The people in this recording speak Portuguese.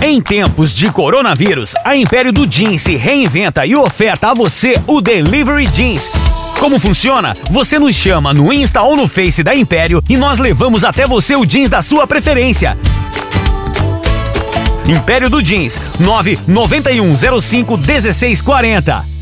Em tempos de coronavírus, a Império do Jeans se reinventa e oferta a você o Delivery Jeans. Como funciona? Você nos chama no Insta ou no Face da Império e nós levamos até você o jeans da sua preferência. Império do Jeans, 99105 1640.